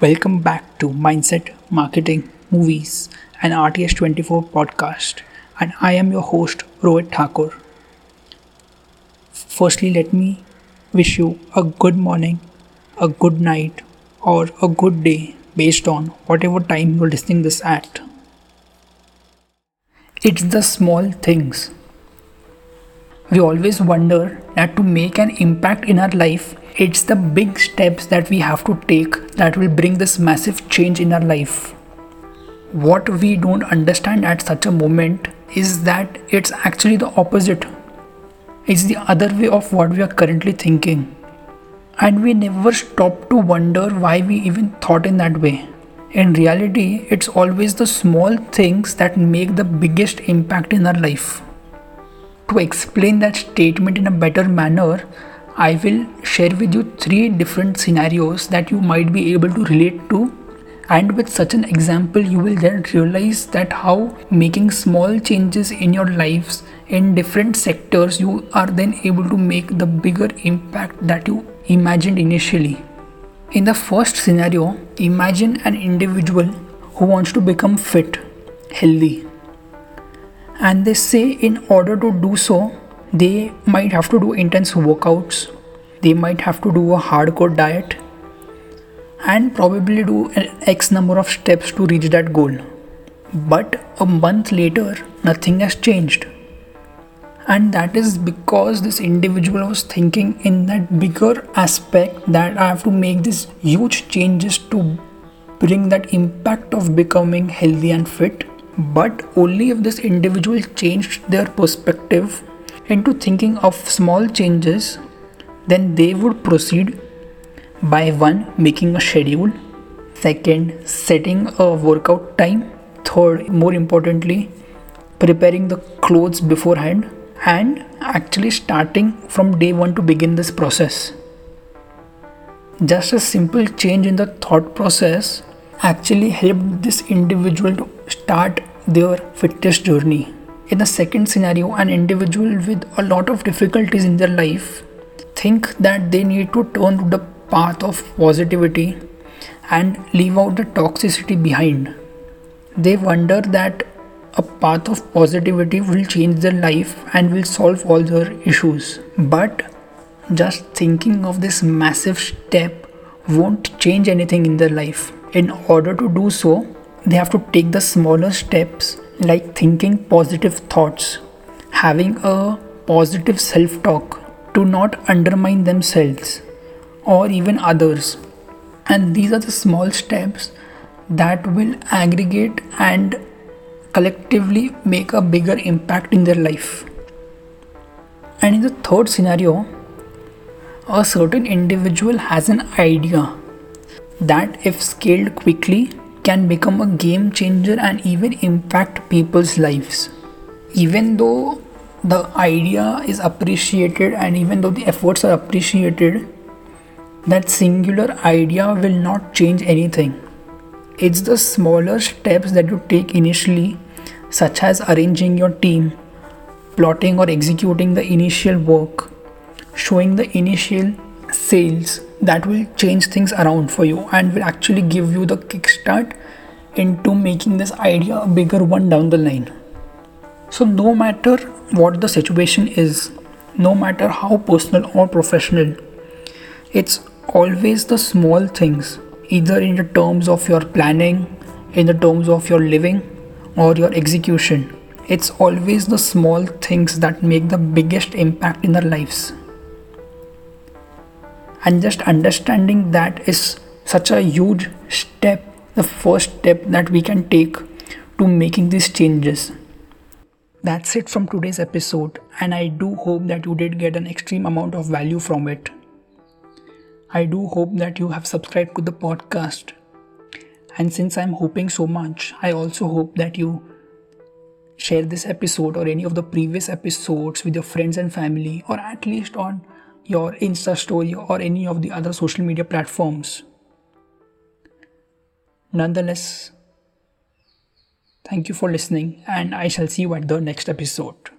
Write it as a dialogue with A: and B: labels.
A: Welcome back to Mindset, Marketing, Movies, and RTS24 podcast. And I am your host, Rohit Thakur. Firstly, let me wish you a good morning, a good night, or a good day based on whatever time you're listening this at. It's the small things. We always wonder that to make an impact in our life, it's the big steps that we have to take that will bring this massive change in our life. What we don't understand at such a moment is that it's actually the opposite. It's the other way of what we are currently thinking. And we never stop to wonder why we even thought in that way. In reality, it's always the small things that make the biggest impact in our life. To explain that statement in a better manner, I will share with you three different scenarios that you might be able to relate to. And with such an example, you will then realize that how making small changes in your lives in different sectors, you are then able to make the bigger impact that you imagined initially. In the first scenario, imagine an individual who wants to become fit, healthy. And they say, in order to do so, they might have to do intense workouts, they might have to do a hardcore diet, and probably do an X number of steps to reach that goal. But a month later, nothing has changed. And that is because this individual was thinking in that bigger aspect that I have to make these huge changes to bring that impact of becoming healthy and fit. But only if this individual changed their perspective into thinking of small changes, then they would proceed by one, making a schedule, second, setting a workout time, third, more importantly, preparing the clothes beforehand, and actually starting from day one to begin this process. Just a simple change in the thought process actually helped this individual to start their fitness journey. In the second scenario, an individual with a lot of difficulties in their life think that they need to turn to the path of positivity and leave out the toxicity behind. They wonder that a path of positivity will change their life and will solve all their issues. But just thinking of this massive step won't change anything in their life. In order to do so, they have to take the smaller steps like thinking positive thoughts, having a positive self talk to not undermine themselves or even others. And these are the small steps that will aggregate and collectively make a bigger impact in their life. And in the third scenario, a certain individual has an idea that, if scaled quickly, can become a game changer and even impact people's lives. Even though the idea is appreciated and even though the efforts are appreciated, that singular idea will not change anything. It's the smaller steps that you take initially, such as arranging your team, plotting or executing the initial work, showing the initial sales that will change things around for you and will actually give you the kickstart into making this idea a bigger one down the line. So, no matter what the situation is, no matter how personal or professional, it's always the small things, either in the terms of your planning, in the terms of your living, or your execution. It's always the small things that make the biggest impact in our lives. And just understanding that is such a huge step, the first step that we can take to making these changes. That's it from today's episode, and I do hope that you did get an extreme amount of value from it. I do hope that you have subscribed to the podcast. And since I'm hoping so much, I also hope that you share this episode or any of the previous episodes with your friends and family, or at least on your Insta story or any of the other social media platforms. Nonetheless, thank you for listening, and I shall see you at the next episode.